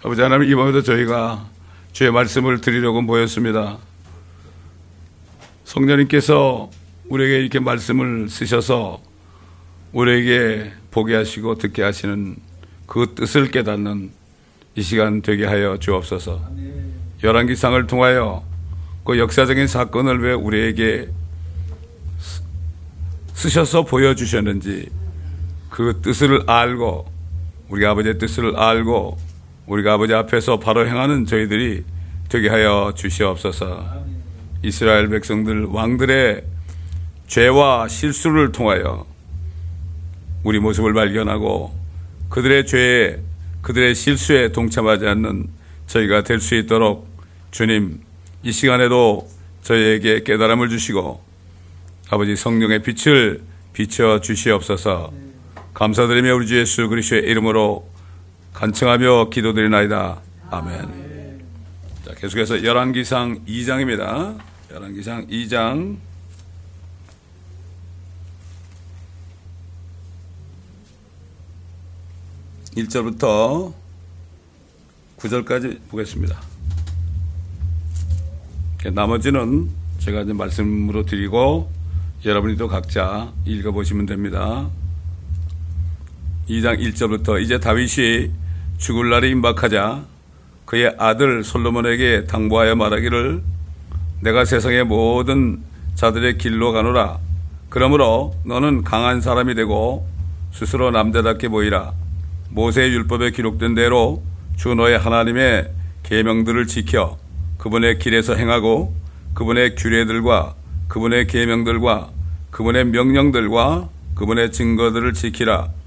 아버지 하나님 이번에도 저희가 주의 말씀을 드리려고 모였습니다. 성령님께서 우리에게 이렇게 말씀을 쓰셔서 우리에게 보게 하시고 듣게 하시는 그 뜻을 깨닫는 이 시간 되게 하여 주옵소서. 열왕기상을 통하여 그 역사적인 사건을 왜 우리에게 쓰셔서 보여주셨는지 그 뜻을 알고 우리 아버지의 뜻을 알고 우리가 아버지 앞에서 바로 행하는 저희들이 되게 하여 주시옵소서. 이스라엘 백성들 왕들의 죄와 실수를 통하여 우리 모습을 발견하고 그들의 죄에 그들의 실수에 동참하지 않는 저희가 될 수 있도록 주님 이 시간에도 저희에게 깨달음을 주시고 아버지 성령의 빛을 비춰 주시옵소서 감사드리며 우리 주 예수 그리스도의 이름으로 간청하며 기도드리나이다. 아멘. 자, 계속해서 열왕기상 2장입니다. 열왕기상 2장 1절부터 9절까지 보겠습니다. 나머지는 제가 이제 말씀으로 드리고 여러분이 또 각자 읽어보시면 됩니다. 2장 1절부터 이제 다윗이 죽을 날이 임박하자 그의 아들 솔로몬에게 당부하여 말하기를 내가 세상의 모든 자들의 길로 가노라. 그러므로 너는 강한 사람이 되고 스스로 남자답게 보이라. 모세의 율법에 기록된 대로 주 너의 하나님의 계명들을 지켜 그분의 길에서 행하고 그분의 규례들과 그분의 계명들과 그분의 명령들과 그분의 증거들을 지키라.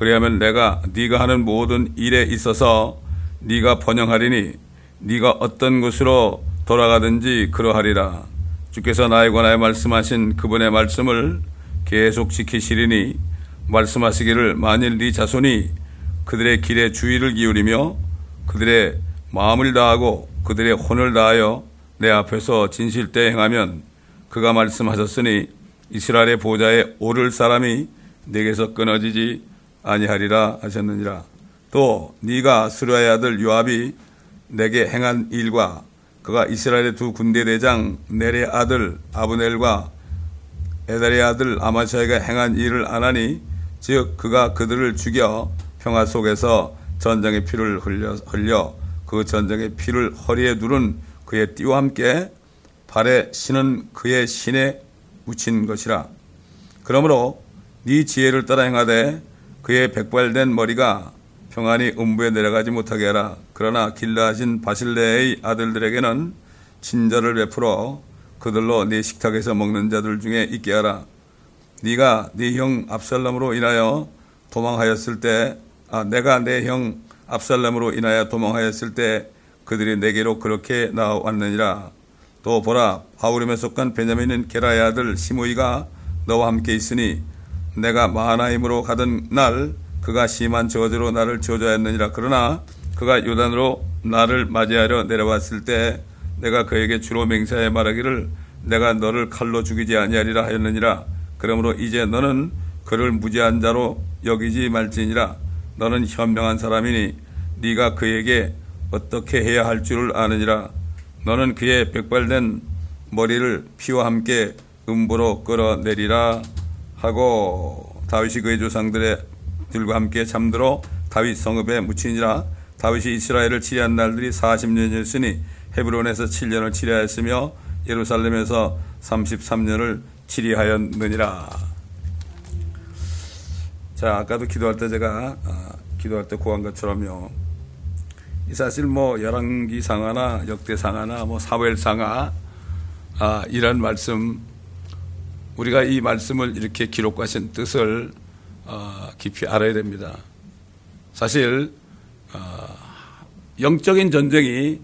그래야면 내가 네가 하는 모든 일에 있어서 네가 번영하리니 네가 어떤 곳으로 돌아가든지 그러하리라. 주께서 나에 관하여 말씀하신 그분의 말씀을 계속 지키시리니 말씀하시기를 만일 네 자손이 그들의 길에 주의를 기울이며 그들의 마음을 다하고 그들의 혼을 다하여 내 앞에서 진실 때 행하면 그가 말씀하셨으니 이스라엘의 보좌에 오를 사람이 내게서 끊어지지 아니하리라 하셨느니라. 또 네가 수라의 아들 요압이 내게 행한 일과 그가 이스라엘의 두 군대 대장 네레 아들 아브넬과 에달의 아들 아마샤이가 행한 일을 안하니 즉 그가 그들을 죽여 평화 속에서 전쟁의 피를 흘려, 흘려 그 전쟁의 피를 허리에 두른 그의 띠와 함께 발에 신은 그의 신에 묻힌 것이라. 그러므로 네 지혜를 따라 행하되 그의 백발된 머리가 평안히 음부에 내려가지 못하게 하라. 그러나 길라하신 바실레의 아들들에게는 친절을 베풀어 그들로 네 식탁에서 먹는 자들 중에 있게 하라. 네가 네 형 압살롬으로 인하여 도망하였을 때, 아, 내가 내 형 압살롬으로 인하여 도망하였을 때 그들이 내게로 그렇게 나왔느니라. 또 보라, 바울임에 속한 베냐민인 게라의 아들 시므이가 너와 함께 있으니 내가 마하나임으로 가던 날 그가 심한 저주로 나를 저주하였느니라. 그러나 그가 요단으로 나를 맞이하려 내려왔을 때 내가 그에게 주로 맹세하여 말하기를 내가 너를 칼로 죽이지 아니하리라 하였느니라. 그러므로 이제 너는 그를 무지한 자로 여기지 말지니라. 너는 현명한 사람이니 네가 그에게 어떻게 해야 할 줄을 아느니라. 너는 그의 백발된 머리를 피와 함께 음부로 끌어내리라 하고 다윗이 그의 조상들의 들과 함께 잠들어 다윗 성읍에 묻히니라 다윗이 이스라엘을 치리한 날들이 40년이었으니 헤브론에서 7년을 치리하였으며 예루살렘에서 33년을 치리하였느니라. 자, 아까도 기도할 때 제가 아, 기도할 때 고한 것처럼요. 이 사실 뭐 열왕기 상하나 역대 상하나 뭐 사웰 상하 아, 이런 말씀 우리가 이 말씀을 이렇게 기록하신 뜻을 어, 깊이 알아야 됩니다. 사실 어, 영적인 전쟁이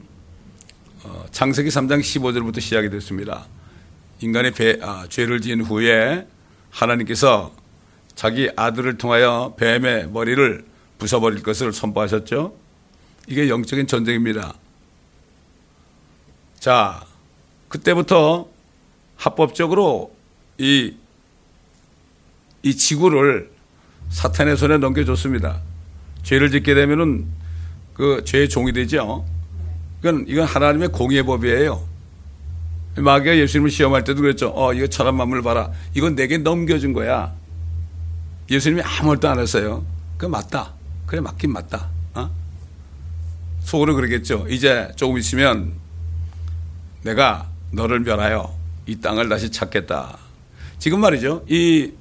어, 창세기 3장 15절부터 시작이 됐습니다. 인간의 배, 아, 죄를 지은 후에 하나님께서 자기 아들을 통하여 뱀의 머리를 부숴버릴 것을 선포하셨죠. 이게 영적인 전쟁입니다. 자, 그때부터 합법적으로 이, 이 지구를 사탄의 손에 넘겨줬습니다. 죄를 짓게 되면은 그 죄의 종이 되죠. 이건 이건 하나님의 공의 법이에요. 마귀가 예수님을 시험할 때도 그랬죠. 어, 이거 천한 만물 봐라. 이건 내게 넘겨준 거야. 예수님이 아무것도 안 했어요. 그 맞다. 그래 맞긴 맞다. 어? 속으로 그러겠죠. 이제 조금 있으면 내가 너를 멸하여 이 땅을 다시 찾겠다. 지금 말이죠. 이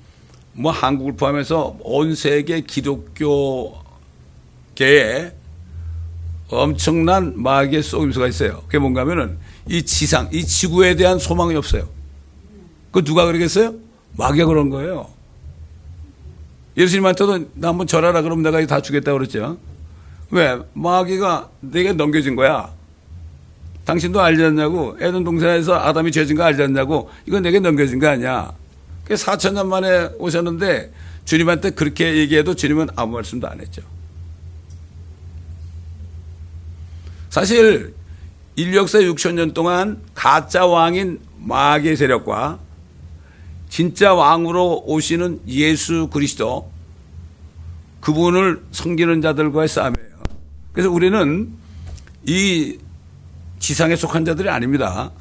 뭐 한국을 포함해서 온 세계 기독교계에 엄청난 마귀의 속임수가 있어요. 그게 뭔가 하면은 이 지상, 이 지구에 대한 소망이 없어요. 그 누가 그러겠어요? 마귀가 그런 거예요. 예수님한테도 나 한번 절하라 그러면 내가 다 주겠다 그랬죠. 왜? 마귀가 내게 넘겨진 거야. 당신도 알지 않냐고. 애는 동산에서 아담이 죄진 거 알지 않냐고. 이건 내게 넘겨진 거 아니야. 4천 년 만에 오셨는데 주님한테 그렇게 얘기해도 주님은 아무 말씀도 안 했죠. 사실 인류 역사 6천 년 동안 가짜 왕인 마귀의 세력과 진짜 왕으로 오시는 예수 그리스도 그분을 섬기는 자들과의 싸움이에요. 그래서 우리는 이 지상에 속한 자들이 아닙니다.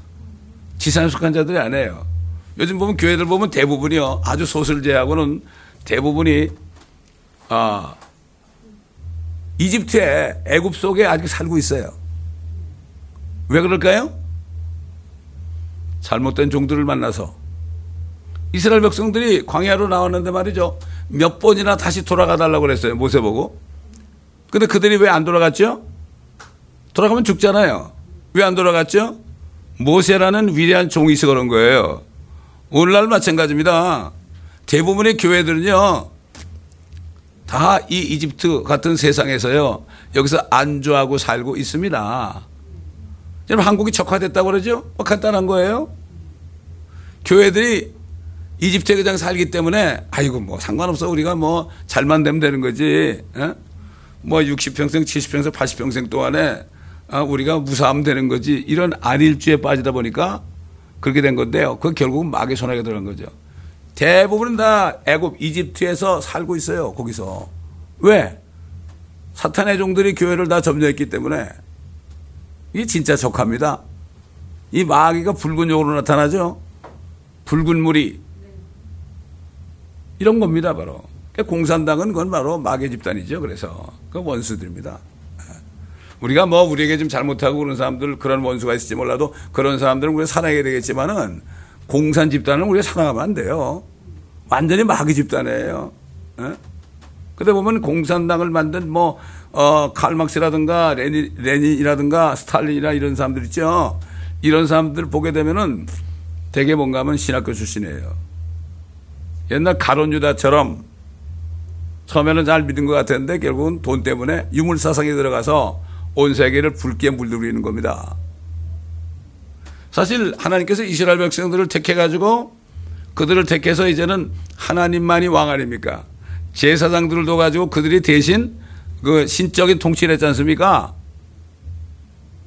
지상에 속한 자들이 아니에요. 요즘 보면 교회들 보면 대부분이요 아주 소설제하고는 대부분이 아 이집트의 애굽 속에 아직 살고 있어요. 왜 그럴까요? 잘못된 종들을 만나서 이스라엘 백성들이 광야로 나왔는데 말이죠. 몇 번이나 다시 돌아가 달라고 그랬어요. 모세 보고. 근데 그들이 왜 안 돌아갔죠? 돌아가면 죽잖아요. 왜 안 돌아갔죠? 모세라는 위대한 종이 있어 그런 거예요. 오늘날 마찬가지입니다. 대부분의 교회들은요, 다 이 이집트 같은 세상에서요, 여기서 안주하고 살고 있습니다. 여러분, 한국이 적화됐다고 그러죠? 뭐 간단한 거예요. 교회들이 이집트에 그냥 살기 때문에, 아이고, 뭐 상관없어. 우리가 뭐 잘만 되면 되는 거지. 에? 뭐 60평생, 70평생, 80평생 동안에 아, 우리가 무사하면 되는 거지. 이런 안일주에 빠지다 보니까 그렇게 된 건데요. 그 결국은 마귀 손에 들어간 거죠. 대부분은 다 애굽 이집트에서 살고 있어요. 거기서. 왜? 사탄의 종들이 교회를 다 점령했기 때문에 이게 진짜 적합니다. 이 마귀가 붉은 용으로 나타나죠. 붉은 물이 이런 겁니다, 바로. 공산당은 그건 바로 마귀 집단이죠. 그래서 그 원수들입니다. 우리가 뭐 우리에게 좀 잘못하고 그런 사람들 그런 원수가 있을지 몰라도 그런 사람들은 우리가 사랑해야 되겠지만은 공산 집단은 우리가 사랑하면 안 돼요. 완전히 마귀 집단이에요. 예? 근데 보면 공산당을 만든 뭐, 어, 칼막스라든가 레니, 레닌이라든가 스탈린이나 이런 사람들 있죠. 이런 사람들 보게 되면은 되게 뭔가 하면 신학교 출신이에요. 옛날 가론유다처럼 처음에는 잘 믿은 것 같았는데 결국은 돈 때문에 유물사상에 들어가서 온 세계를 붉게 물들이는 겁니다. 사실 하나님께서 이스라엘 백성들을 택해가지고 그들을 택해서 이제는 하나님만이 왕 아닙니까? 제사장들을 둬가지고 그들이 대신 그 신적인 통치를 했지 않습니까?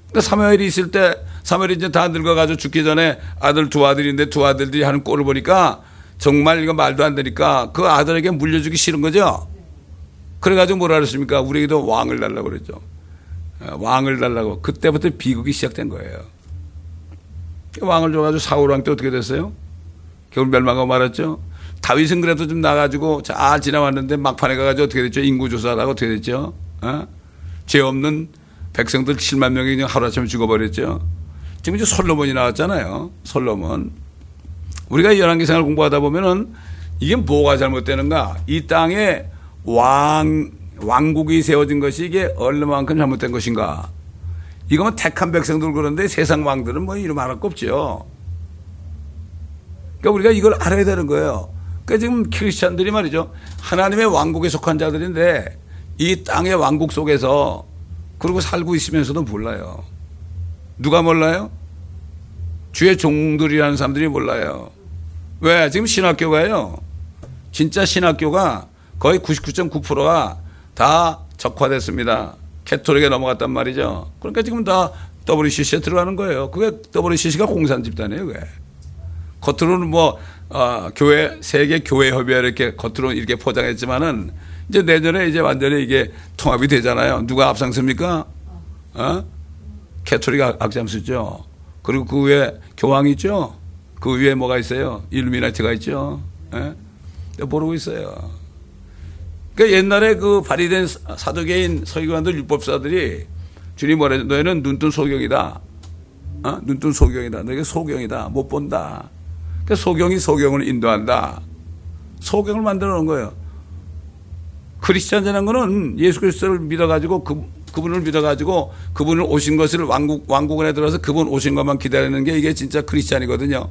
그러니까 사무엘이 있을 때 사무엘이 이제 다 늙어가지고 죽기 전에 아들 두 아들인데 두 아들들이 하는 꼴을 보니까 정말 이거 말도 안 되니까 그 아들에게 물려주기 싫은 거죠. 그래가지고 뭐라 그랬습니까? 우리에게도 왕을 달라고 그랬죠. 어, 왕을 달라고. 그때부터 비극이 시작된 거예요. 왕을 줘가지고 사울 왕 때 어떻게 됐어요? 결국 멸망하고 말았죠. 다윗은 그래도 좀 나가지고 잘 지나왔는데 막판에 가가지고 어떻게 됐죠? 인구조사하고 어떻게 됐죠? 어? 죄 없는 백성들 7만 명이 그냥 하루아침에 죽어버렸죠. 지금 이제 솔로몬이 나왔잖아요. 솔로몬. 우리가 열왕기생을 공부하다 보면은 이게 뭐가 잘못되는가? 이 땅에 왕, 왕국이 세워진 것이 이게 얼마만큼 잘못된 것인가? 이거면 택한 백성들 그런데 세상 왕들은 뭐 이름 하나 없죠. 그러니까 우리가 이걸 알아야 되는 거예요. 그러니까 지금 크리스찬들이 말이죠. 하나님의 왕국에 속한 자들인데 이 땅의 왕국 속에서 그러고 살고 있으면서도 몰라요. 누가 몰라요? 주의 종들이라는 사람들이 몰라요. 왜? 지금 신학교가요. 진짜 신학교가 거의 99.9%가 다 적화됐습니다. 캐톨릭에 넘어갔단 말이죠. 그러니까 지금 다 WCC에 들어가는 거예요. 그게 WCC가 공산 집단이에요, 그게. 겉으로는 뭐, 어, 교회, 세계 교회 협의회 이렇게 겉으로 이렇게 포장했지만은 이제 내년에 이제 완전히 이게 통합이 되잖아요. 누가 앞장섭니까? 어? 캐톨릭 앞장서죠. 그리고 그 위에 교황이 있죠. 그 위에 뭐가 있어요? 일루미나티가 있죠. 예? 모르고 있어요. 그러니까 옛날에 그 발의된 사도계인 서기관들 율법사들이 주님 뭐래 너희는 눈뜬 소경이다. 어? 눈뜬 소경이다. 너희가 소경이다. 못 본다. 그러니까 소경이 소경을 인도한다. 소경을 만들어 놓은 거예요. 크리스찬이라는 거는 예수 그리스도를 믿어가지고 그, 그분을 믿어가지고 그분을 오신 것을 왕국, 왕국 안에 들어서 그분 오신 것만 기다리는 게 이게 진짜 크리스찬이거든요.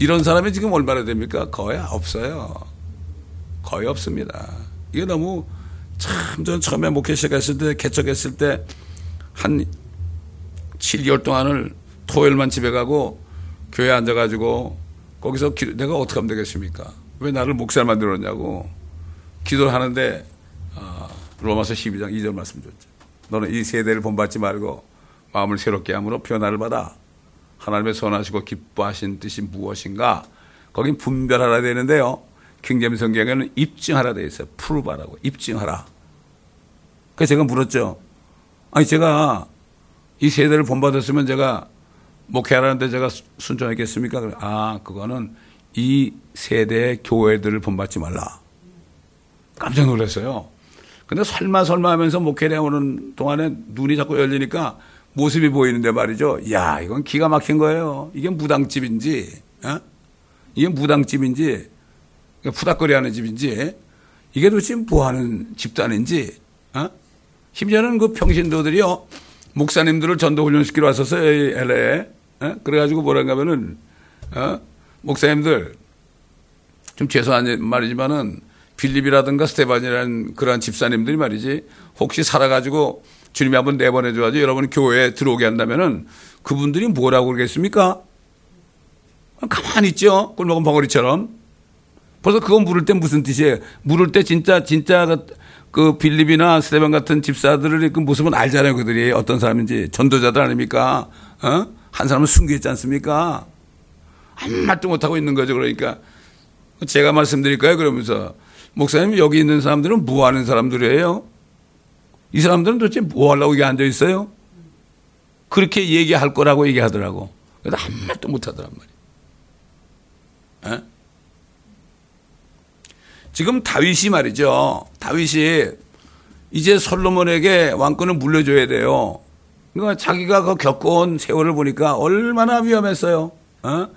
이런 사람이 지금 얼마나 됩니까? 거의 없어요. 거의 없습니다. 이게 너무 참, 전 처음에 목회 시작했을 때, 개척했을 때, 한 7개월 동안을 토요일만 집에 가고 교회 앉아가지고 거기서 기, 내가 어떻게 하면 되겠습니까? 왜 나를 목사를 만들었냐고 기도를 하는데, 아, 로마서 12장 2절 말씀 줬죠. 너는 이 세대를 본받지 말고 마음을 새롭게 함으로 변화를 받아. 하나님의 선하시고 기뻐하신 뜻이 무엇인가? 거긴 분별하라 되는데요. 킹제임 성경에는 입증하라 되어 있어요. 프루바라고 입증하라. 그래서 제가 물었죠. 아니 제가 이 세대를 본받았으면 제가 목회하라는데 제가 순종했겠습니까? 아 그거는 이 세대의 교회들을 본받지 말라. 깜짝 놀랐어요. 근데 설마 설마 하면서 목회를 해오는 동안에 눈이 자꾸 열리니까 모습이 보이는데 말이죠. 야, 이건 기가 막힌 거예요. 이게 무당집인지, 어? 이게 무당집인지, 푸닥거리 하는 집인지, 이게 도대체 뭐 하는 집단인지, 어? 심지어는 그 평신도들이요, 목사님들을 전도 훈련시키러 왔었어요, LA에. 어? 그래가지고 뭐란가 하면은, 어? 목사님들, 좀 죄송한 말이지만은, 빌립이라든가 스테반이라는 그러한 집사님들이 말이지, 혹시 살아가지고 주님이 한번 내보내줘가지고 여러분 교회에 들어오게 한다면은 그분들이 뭐라고 그러겠습니까? 가만히 있죠. 꿀먹은 벙어리처럼. 벌써 그거 물을 때 무슨 뜻이에요? 물을 때 진짜, 진짜 그, 그 빌립이나 스테반 같은 집사들의 그 모습은 알잖아요. 그들이 어떤 사람인지. 전도자들 아닙니까? 어? 한 사람은 숨겨있지 않습니까? 아무 말도 못 하고 있는 거죠. 그러니까. 제가 말씀드릴까요? 그러면서. 목사님 여기 있는 사람들은 뭐 하는 사람들이에요? 이 사람들은 도대체 뭐 하려고 여기 앉아 있어요? 그렇게 얘기할 거라고 얘기하더라고. 그래도 한마디도 못 하더란 말이에요. 에? 지금 다윗이 말이죠. 다윗이 이제 솔로몬에게 왕권을 물려줘야 돼요. 그러니까 자기가 그 겪어온 세월을 보니까 얼마나 위험했어요. 어?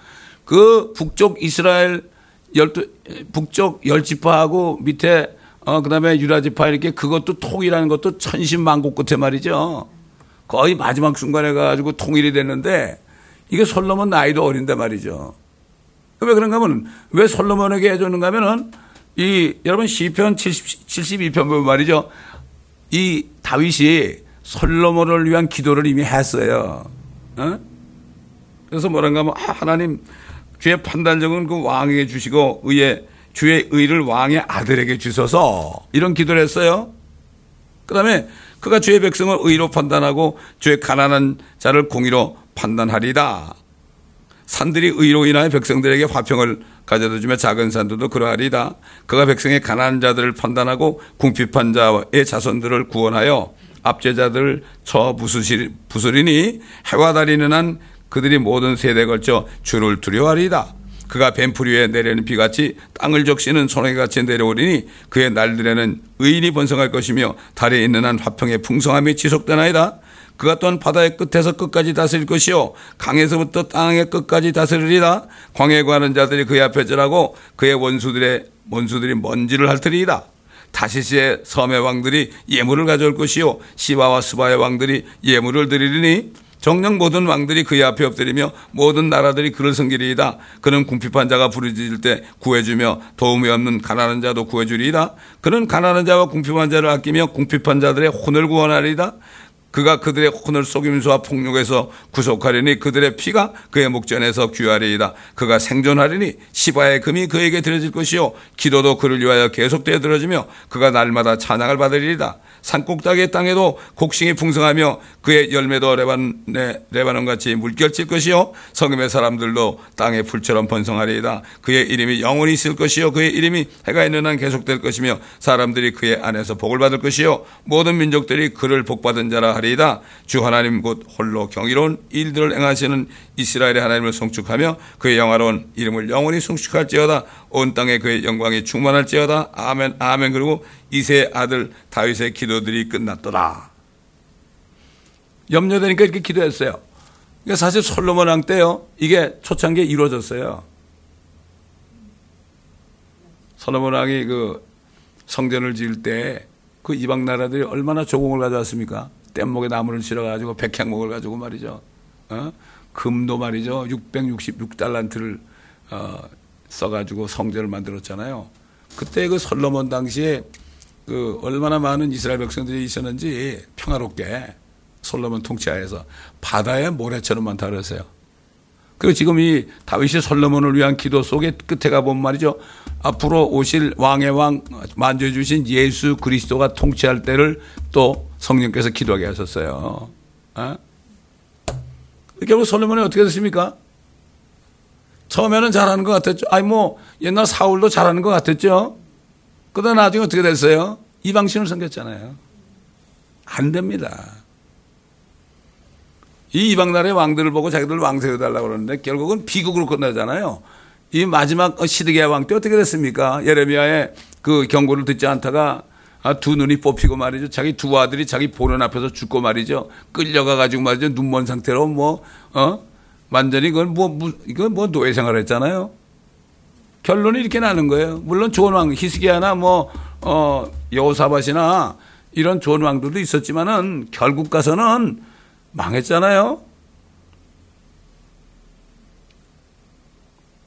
그 북쪽 이스라엘 열두, 북쪽 열 지파하고 밑에 어, 그 다음에 유라 지파 이렇게 그것도 통일하는 것도 천신만고 끝에 말이죠. 거의 마지막 순간에 가지고 통일이 됐는데 이게 솔로몬 나이도 어린데 말이죠. 왜 그런가 하면 왜 솔로몬에게 해줬는가 하면은 이 여러분 시편 70, 72편 보면 말이죠. 이 다윗이 솔로몬을 위한 기도를 이미 했어요. 어? 그래서 뭐란가 하면 아, 하나님 주의 판단적은 그 왕에게 주시고 의의 주의 의를 왕의 아들에게 주셔서 이런 기도를 했어요. 그 다음에 그가 주의 백성을 의로 판단하고 주의 가난한 자를 공의로 판단하리다. 산들이 의로 인하여 백성들에게 화평을 가져다 주며 작은 산들도 그러하리다. 그가 백성의 가난한 자들을 판단하고 궁핍한 자의 자손들을 구원하여 압제자들을 쳐 부수리니 해와 달이는 한 그들이 모든 세대에 걸쳐 주를 두려워하리다. 그가 뱀풀 위에 내리는 비같이 땅을 적시는 소나기같이 내려오리니 그의 날들에는 의인이 번성할 것이며 달에 있는 한 화평의 풍성함이 지속되나이다. 그가 또한 바다의 끝에서 끝까지 다스릴 것이요 강에서부터 땅의 끝까지 다스리리다. 광해 가는 자들이 그의 앞에 절하고 그의 원수들의 원수들이 먼지를 핥으리이다. 다시스의 섬의 왕들이 예물을 가져올 것이요 시바와 스바의 왕들이 예물을 드리리니 정녕 모든 왕들이 그의 앞에 엎드리며 모든 나라들이 그를 섬기리이다. 그는 궁핍한 자가 부르짖을 때 구해주며 도움이 없는 가난한 자도 구해주리이다. 그는 가난한 자와 궁핍한 자를 아끼며 궁핍한 자들의 혼을 구원하리이다. 그가 그들의 혼을 속임수와 폭력에서 구속하리니 그들의 피가 그의 목전에서 귀하리이다. 그가 생존하리니 시바의 금이 그에게 들어질 것이요 기도도 그를 위하여 계속되어 들어지며 그가 날마다 찬양을 받으리이다. 산꼭대기의 땅에도 곡식이 풍성하며 그의 열매도 레반, 네, 레바논 같이 물결칠 것이요 성금의 사람들도 땅의 풀처럼 번성하리이다. 그의 이름이 영원히 있을 것이요 그의 이름이 해가 있는 한 계속될 것이며 사람들이 그의 안에서 복을 받을 것이요 모든 민족들이 그를 복받은 자라 하리이다. 주 하나님 곧 홀로 경이로운 일들을 행하시는 이스라엘의 하나님을 송축하며 그의 영화로운 이름을 영원히 송축할지어다. 온 땅에 그의 영광이 충만할지어다. 아멘 아멘 그리고 이세의 아들 다윗의 기도들이 끝났더라. 염려되니까 이렇게 기도했어요. 그러니까 사실 솔로몬 왕 때요. 이게 초창기에 이루어졌어요. 솔로몬 왕이 그 성전을 지을 때 그 이방 나라들이 얼마나 조공을 가져왔습니까? 뗏목에 나무를 실어가지고 백향목을 가지고 말이죠. 어? 금도 말이죠. 666달란트를 어, 써가지고 성전을 만들었잖아요. 그때 그 솔로몬 당시에 그 얼마나 많은 이스라엘 백성들이 있었는지 평화롭게 솔로몬 통치하에서 바다의 모래처럼 많다 그랬어요. 그리고 지금 이 다윗이 솔로몬을 위한 기도 속에 끝에 가보면 말이죠. 앞으로 오실 왕의 왕 만져주신 예수 그리스도가 통치할 때를 또 성령께서 기도하게 하셨어요. 어? 결국 솔로몬이 어떻게 됐습니까? 처음에는 잘하는 것 같았죠. 아니 뭐 옛날 사울도 잘하는 것 같았죠. 그러다 나중에 어떻게 됐어요? 이방신을 섬겼잖아요. 안 됩니다. 이 이방 나라의 왕들을 보고 자기들 왕 세워달라고 그러는데 결국은 비극으로 끝나잖아요. 이 마지막 시드기야 왕 때 어떻게 됐습니까? 예레미야의 그 경고를 듣지 않다가 아, 두 눈이 뽑히고 말이죠. 자기 두 아들이 자기 보는 앞에서 죽고 말이죠. 끌려가 가지고 말이죠. 눈먼 상태로 뭐, 어? 완전히 그건 뭐, 이건 뭐 노예 생활 했잖아요. 결론이 이렇게 나는 거예요. 물론 좋은 왕, 히스기야나 뭐, 어, 여호사밧이나 이런 좋은 왕들도 있었지만은 결국 가서는 망했잖아요.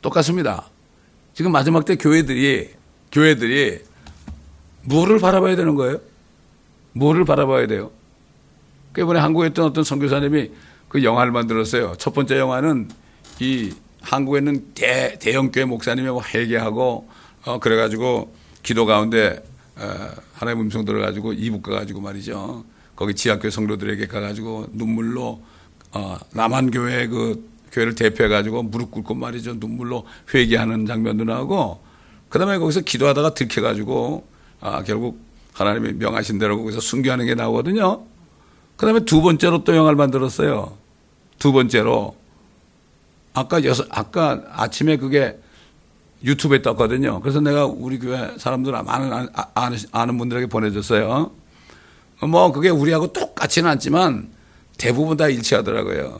똑같습니다. 지금 마지막 때 교회들이 교회들이 뭐를 바라봐야 되는 거예요? 뭐를 바라봐야 돼요? 그 이번에 한국에 있던 어떤 선교사님이 그 영화를 만들었어요. 첫 번째 영화는 이 한국에 있는 대, 대형 교회 목사님이 뭐 회개하고 어 그래가지고 기도 가운데 어, 하나님 음성 들어가지고 이북 가가지고 말이죠. 거기 지하교회 성도들에게 가가지고 눈물로 어, 남한교회 그 교회를 대표해가지고 무릎 꿇고 말이죠. 눈물로 회개하는 장면도 나오고 그 다음에 거기서 기도하다가 들켜가지고 아, 결국 하나님이 명하신 대로 거기서 순교하는 게 나오거든요. 그 다음에 두 번째로 또 영화를 만들었어요. 두 번째로. 아까 여섯, 아까 아침에 그게 유튜브에 떴거든요. 그래서 내가 우리 교회 사람들 많은, 아는, 아는 분들에게 보내줬어요. 뭐 그게 우리하고 똑같지는 않지만 대부분 다 일치하더라고요.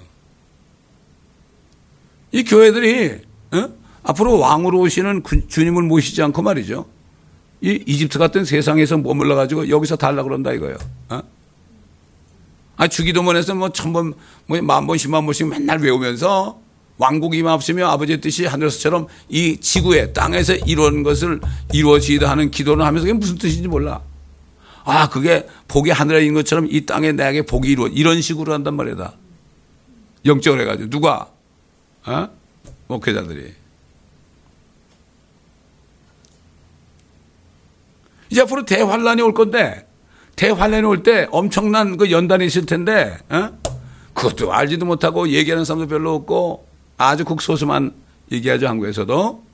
이 교회들이 어? 앞으로 왕으로 오시는 주님을 모시지 않고 말이죠. 이 이집트 같은 세상에서 머물러 가지고 여기서 달라 그런다 이거예요. 어? 아 주기도문에서 뭐 천 번, 뭐 만 번, 십만 번씩 맨날 외우면서 왕국이 임없으며 아버지의 뜻이 하늘에서처럼 이 지구에 땅에서 이루는 것을 이루어지다 하는 기도를 하면서 그게 무슨 뜻인지 몰라. 아 그게 복이 하늘에 있는 것처럼 이 땅에 내게 복이 이루어 이런 식으로 한단 말이다. 영적으로 해가지고 누가 어? 목회자들이. 이제 앞으로 대환란이 올 건데, 대환란이 올 때 엄청난 그 연단이 있을 텐데, 어? 그것도 알지도 못하고 얘기하는 사람도 별로 없고, 아주 극소수만 얘기하죠, 한국에서도.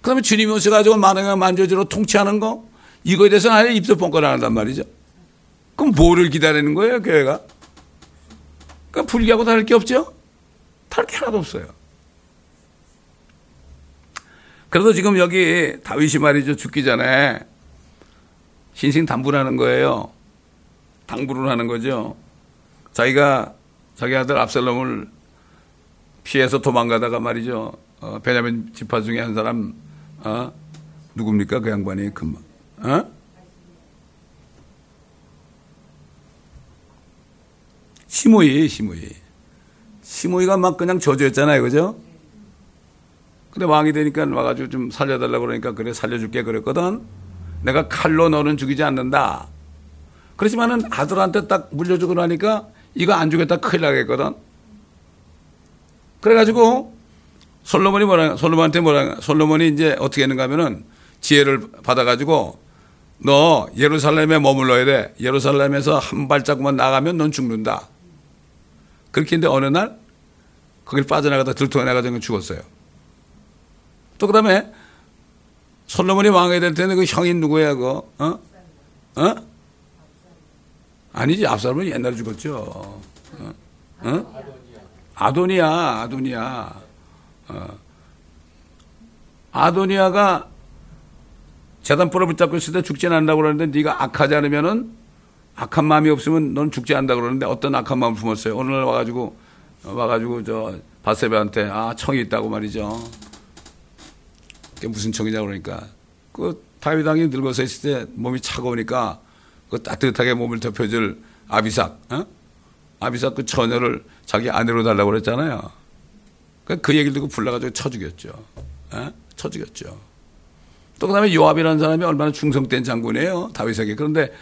그 다음에 주님이 오셔가지고 만왕의 만조주로 통치하는 거, 이거에 대해서는 아예 입도 뻥끗 안 한단 말이죠. 그럼 뭐를 기다리는 거예요, 교회가? 그러니까 불교하고 다를 게 없죠? 다를 게 하나도 없어요. 그래도 지금 여기 다윗이 말이죠. 죽기 전에 신생 담부를 하는 거예요. 당부를 하는 거죠. 자기가 자기 아들 압살롬을 피해서 도망가다가 말이죠. 어, 베냐민 지파 중에 한 사람, 어, 누굽니까? 그 양반이 금방, 어? 시모이, 시모이. 시모이가 막 그냥 저주했잖아요. 그죠? 근데 왕이 되니까 와가지고 좀 살려달라고 그러니까 그래, 살려줄게 그랬거든. 내가 칼로 너는 죽이지 않는다. 그렇지만은 아들한테 딱 물려주고 나니까 이거 안 주겠다 큰일 나겠거든. 그래가지고 솔로몬이 뭐라, 솔로몬한테 뭐라, 솔로몬이 이제 어떻게 했는가 하면은 지혜를 받아가지고 너 예루살렘에 머물러야 돼. 예루살렘에서 한 발자국만 나가면 넌 죽는다. 그렇게 했는데 어느 날 거길 빠져나가다 들통나가지고 죽었어요. 또 그다음에 솔로몬이 왕이 될 때는 그 형이 누구야 그 어? 어? 아니지 압살롬은 옛날에 죽었죠. 어? 어? 아도니아 아도니아 어. 아도니아가 재단포를 붙잡고 있을 때 죽지 않는다고 그러는데 네가 악하지 않으면은 악한 마음이 없으면 넌 죽지 않는다 그러는데 어떤 악한 마음을 품었어요. 오늘 와가지고 와가지고 저 바세베한테 아 청이 있다고 말이죠. 그게 무슨 청이냐 그러니까 그 다윗 왕이 늙어서 있을 때 몸이 차가우니까 그 따뜻하게 몸을 덮여줄 아비삭, 어? 아비삭 그 처녀를 자기 아내로 달라고 그랬잖아요. 그, 그 얘기를 듣고 불러가지고 쳐 죽였죠. 어? 쳐 죽였죠. 또 그다음에 요압이라는 사람이 얼마나 충성된 장군이에요 다윗에게. 그런데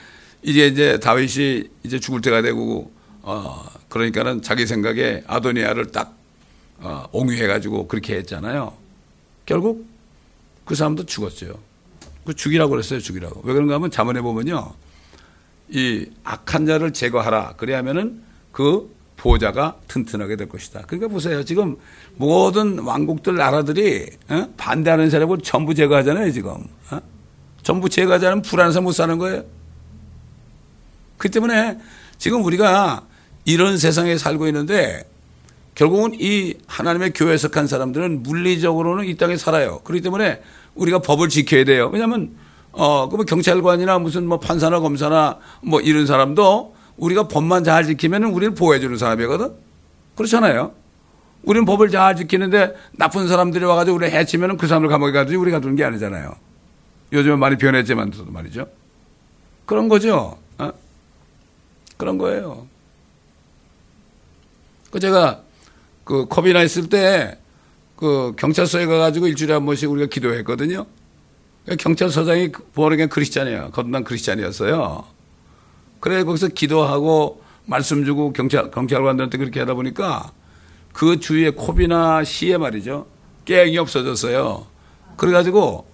이제 이제 다윗이 이제 죽을 때가 되고 어 그러니까는 자기 생각에 아도니아를 딱 어, 옹유해 가지고 그렇게 했잖아요. 결국 그 사람도 죽었어요. 그 죽이라고 그랬어요. 죽이라고. 왜 그런가 하면 자문해 보면요. 이 악한 자를 제거하라. 그래야면은 그 보호자가 튼튼하게 될 것이다. 그러니까 보세요. 지금 모든 왕국들 나라들이 어? 반대하는 사람을 전부 제거하잖아요. 지금 어? 전부 제거하지 않으면 불안해서 못 사는 거예요. 그 때문에 지금 우리가 이런 세상에 살고 있는데 결국은 이 하나님의 교회에 속한 사람들은 물리적으로는 이 땅에 살아요. 그렇기 때문에 우리가 법을 지켜야 돼요. 왜냐하면 어, 그뭐 경찰관이나 무슨 뭐 판사나 검사나 뭐 이런 사람도 우리가 법만 잘 지키면 우리를 보호해주는 사람이거든? 그렇잖아요. 우리는 법을 잘 지키는데 나쁜 사람들이 와가지고 우리 해치면 그 사람을 감옥에 가두지 우리가 두는 게 아니잖아요. 요즘은 많이 변했지만 말이죠. 그런 거죠. 어? 그런 거예요. 그 제가 그 컵이나 있을 때 그 경찰서에 가가지고 일주일에 한 번씩 우리가 기도했거든요. 경찰서장이 보르겐 크리스찬이야. 거듭난 크리스찬이었어요. 그래 거기서 기도하고 말씀 주고 경찰 경찰관들한테 그렇게 하다 보니까 그 주위에 콥이나 시에 말이죠 깽이 없어졌어요. 그래 가지고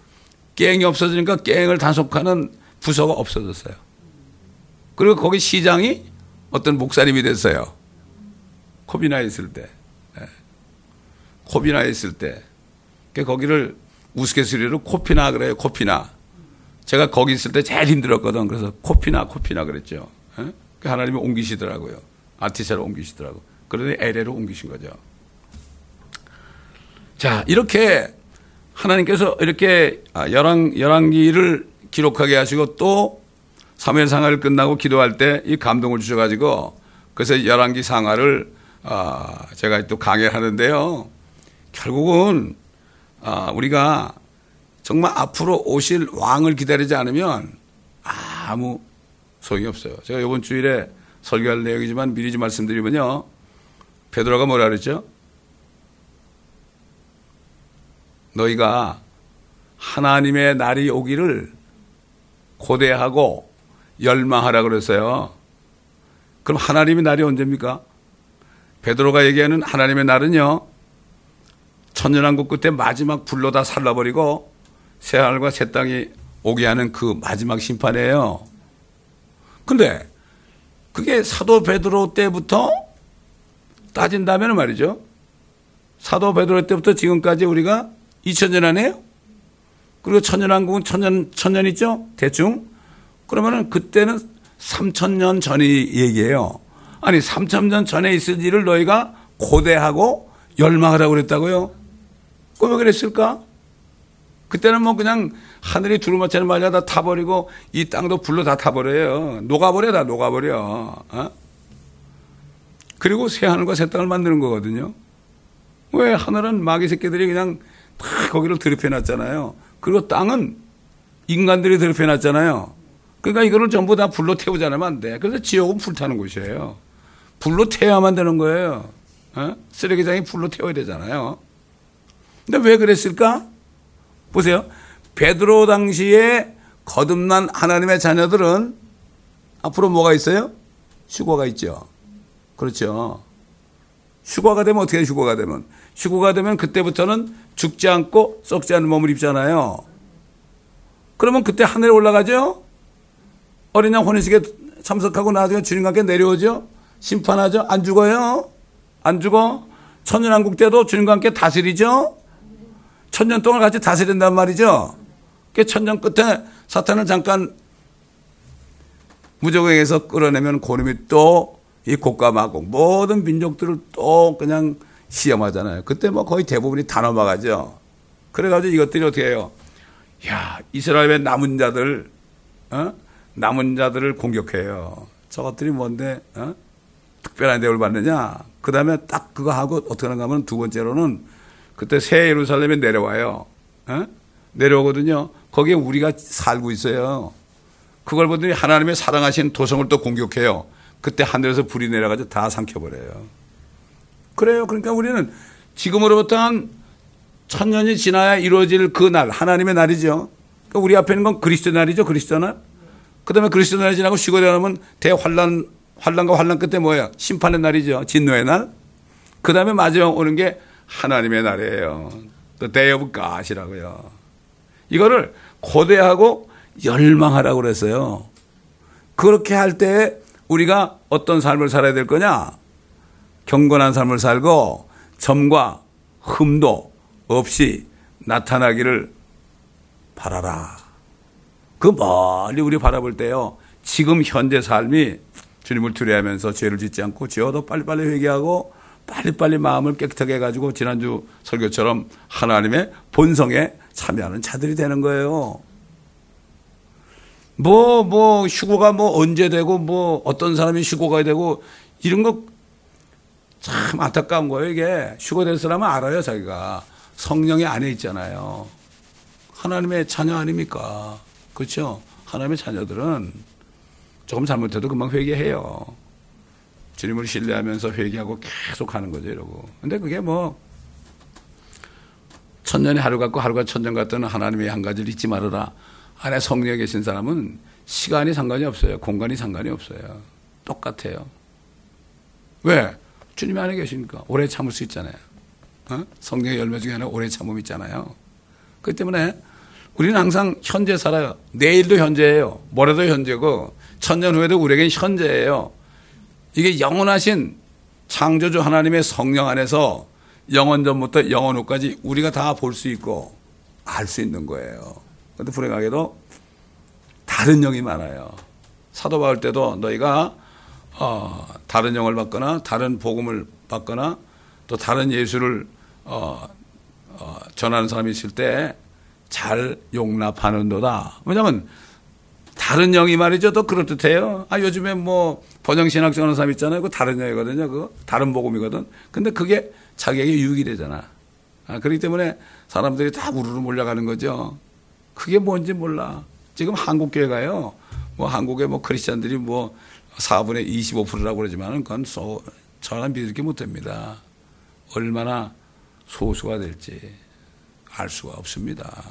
깽이 없어지니까 깽을 단속하는 부서가 없어졌어요. 그리고 거기 시장이 어떤 목사님이 됐어요. 코비나 있을 때. 네. 코비나 있을 때. 거기를 우스갯소리로 코피나 그래요. 코피나. 제가 거기 있을 때 제일 힘들었거든. 그래서 코피나 코피나 그랬죠. 예? 그 하나님이 옮기시더라고요. 아티사로 옮기시더라고. 그러니 에레로 옮기신 거죠. 자 이렇게 하나님께서 이렇게 아, 열왕 열왕기를 기록하게 하시고 또 사무엘 상하를 끝나고 기도할 때 이 감동을 주셔 가지고 그래서 열왕기 상하를 아, 제가 또 강의하는데요. 결국은 아, 우리가 정말 앞으로 오실 왕을 기다리지 않으면 아무 소용이 없어요. 제가 이번 주일에 설교할 내용이지만 미리 좀 말씀드리면요. 베드로가 뭐라 그랬죠? 너희가 하나님의 날이 오기를 고대하고 열망하라 그랬어요. 그럼 하나님의 날이 언제입니까? 베드로가 얘기하는 하나님의 날은요. 천년왕국 끝에 마지막 불로 다 살라버리고 새하늘과 새 땅이 오게 하는 그 마지막 심판이에요. 근데 그게 사도 베드로 때부터 따진다면 말이죠. 사도 베드로 때부터 지금까지 우리가 2000년 안에요? 그리고 천년왕국은 천년, 천년 있죠? 대충? 그러면은 그때는 3000년 전이 얘기예요. 아니, 3000년 전에 있을 일을 너희가 고대하고 열망하라고 그랬다고요? 왜 그랬을까? 그때는 뭐 그냥 하늘이 두루마차를 말려 다 타버리고 이 땅도 불로 다 타버려요. 녹아버려, 다 녹아버려. 어? 그리고 새 하늘과 새 땅을 만드는 거거든요. 왜 하늘은 마귀 새끼들이 그냥 다 거기를 드럽혀 놨잖아요. 그리고 땅은 인간들이 드럽혀 놨잖아요. 그러니까 이거를 전부 다 불로 태우지 않으면 안 돼. 그래서 지옥은 불타는 곳이에요. 불로 태워야만 되는 거예요. 어? 쓰레기장이 불로 태워야 되잖아요. 근데 왜 그랬을까? 보세요. 베드로 당시에 거듭난 하나님의 자녀들은 앞으로 뭐가 있어요? 휴거가 있죠. 그렇죠. 휴거가 되면 어떻게 휴거가 되면? 휴거가 되면 그때부터는 죽지 않고 썩지 않은 몸을 입잖아요. 그러면 그때 하늘에 올라가죠? 어린 양 혼인식에 참석하고 나중에 주님과 함께 내려오죠? 심판하죠? 안 죽어요? 안 죽어? 천년왕국 때도 주님과 함께 다스리죠? 천년 동안 같이 다스린단 말이죠? 그 천년 끝에 사탄을 잠깐 무적행에서 끌어내면 고놈이 또이 곡감하고 모든 민족들을 또 그냥 시험하잖아요. 그때 뭐 거의 대부분이 다 넘어가죠. 그래가지고 이것들이 어떻게 해요? 야, 이스라엘의 남은 자들, 어? 남은 자들을 공격해요. 저것들이 뭔데, 어? 특별한 대우를 받느냐? 그 다음에 딱 그거 하고 어떻게 하는가 하면 두 번째로는 그때 새 예루살렘에 내려와요. 어? 내려오거든요. 거기에 우리가 살고 있어요. 그걸 보더니 하나님의 사랑하신 도성을 또 공격해요. 그때 하늘에서 불이 내려가지고 다 삼켜버려요. 그래요. 그러니까 우리는 지금으로부터 한 천년이 지나야 이루어질 그 날, 하나님의 날이죠. 그러니까 우리 앞에 있는 건 그리스도 날이죠. 그리스도 날. 그 다음에 그리스도 날이 지나고 쉬고 되면 대환란, 환란과 환란 끝에 뭐예요? 심판의 날이죠. 진노의 날. 그 다음에 마지막 오는 게 하나님의 날이에요. The day of God이라고요. 이거를 고대하고 열망하라고 그랬어요. 그렇게 할 때 우리가 어떤 삶을 살아야 될 거냐? 경건한 삶을 살고 점과 흠도 없이 나타나기를 바라라. 그 멀리 우리 바라볼 때요. 지금 현재 삶이 주님을 두려워하면서 죄를 짓지 않고 지어도 빨리빨리 회개하고 빨리빨리 마음을 깨끗하게 해가지고 지난주 설교처럼 하나님의 본성에 참여하는 자들이 되는 거예요. 뭐, 뭐, 휴고가 뭐 언제 되고, 뭐, 어떤 사람이 휴고가 되고, 이런 거 참 안타까운 거예요, 이게. 휴고된 사람은 알아요, 자기가. 성령의 안에 있잖아요. 하나님의 자녀 아닙니까? 그렇죠? 하나님의 자녀들은 조금 잘못해도 금방 회개해요. 주님을 신뢰하면서 회개하고 계속 하는 거죠, 이러고. 근데 그게 뭐, 천년이 하루 같고 하루가 천년 같다는 하나님의 한 가지를 잊지 말아라. 안에 성령에 계신 사람은 시간이 상관이 없어요. 공간이 상관이 없어요. 똑같아요. 왜? 주님 안에 계시니까 오래 참을 수 있잖아요. 어? 성령의 열매 중에 하나 오래 참음 있잖아요. 그렇기 때문에 우리는 항상 현재 살아요. 내일도 현재예요. 모레도 현재고 천년 후에도 우리에겐 현재예요. 이게 영원하신 창조주 하나님의 성령 안에서 영원 전부터 영원 후까지 우리가 다 볼 수 있고 알 수 있는 거예요. 그런데 불행하게도 다른 영이 많아요. 사도 바울 때도 너희가 어, 다른 영을 받거나 다른 복음을 받거나 또 다른 예수를 어, 어, 전하는 사람이 있을 때 잘 용납하는도다. 왜냐하면 다른 영이 말이죠. 또 그럴듯해요. 아, 요즘에 뭐 번영신학 전하는 사람 있잖아요. 그 다른 영이거든요. 그 다른 복음이거든. 근데 그게 자기에게 유익이 되잖아. 아, 그렇기 때문에 사람들이 다 우르르 몰려가는 거죠. 그게 뭔지 몰라. 지금 한국 교회가요. 뭐 한국의 뭐 크리스천들이 뭐 4분의 25%라고 그러지만은 그건 소, 저는 믿을 게 못합니다. 얼마나 소수가 될지 알 수가 없습니다.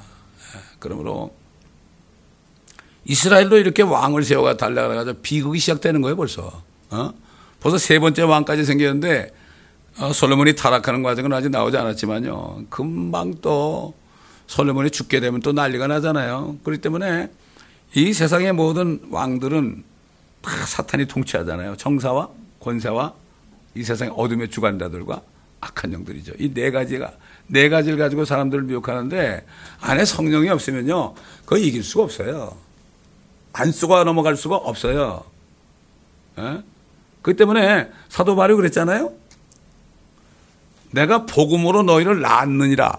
예, 그러므로 이스라엘도 이렇게 왕을 세워가 달려가가지고 비극이 시작되는 거예요 벌써. 어? 벌써 세 번째 왕까지 생겼는데 어, 솔로몬이 타락하는 과정은 아직 나오지 않았지만요. 금방 또 솔로몬이 죽게 되면 또 난리가 나잖아요. 그렇기 때문에 이 세상의 모든 왕들은 다 사탄이 통치하잖아요. 정사와 권세와 이 세상의 어둠의 주관자들과 악한 영들이죠. 이 네 가지가 네 가지를 가지고 사람들을 미혹하는데 안에 성령이 없으면요, 그거 이길 수가 없어요. 안 쓰고 넘어갈 수가 없어요. 예? 그 때문에 사도 바울이 그랬잖아요. 내가 복음으로 너희를 낳았느니라.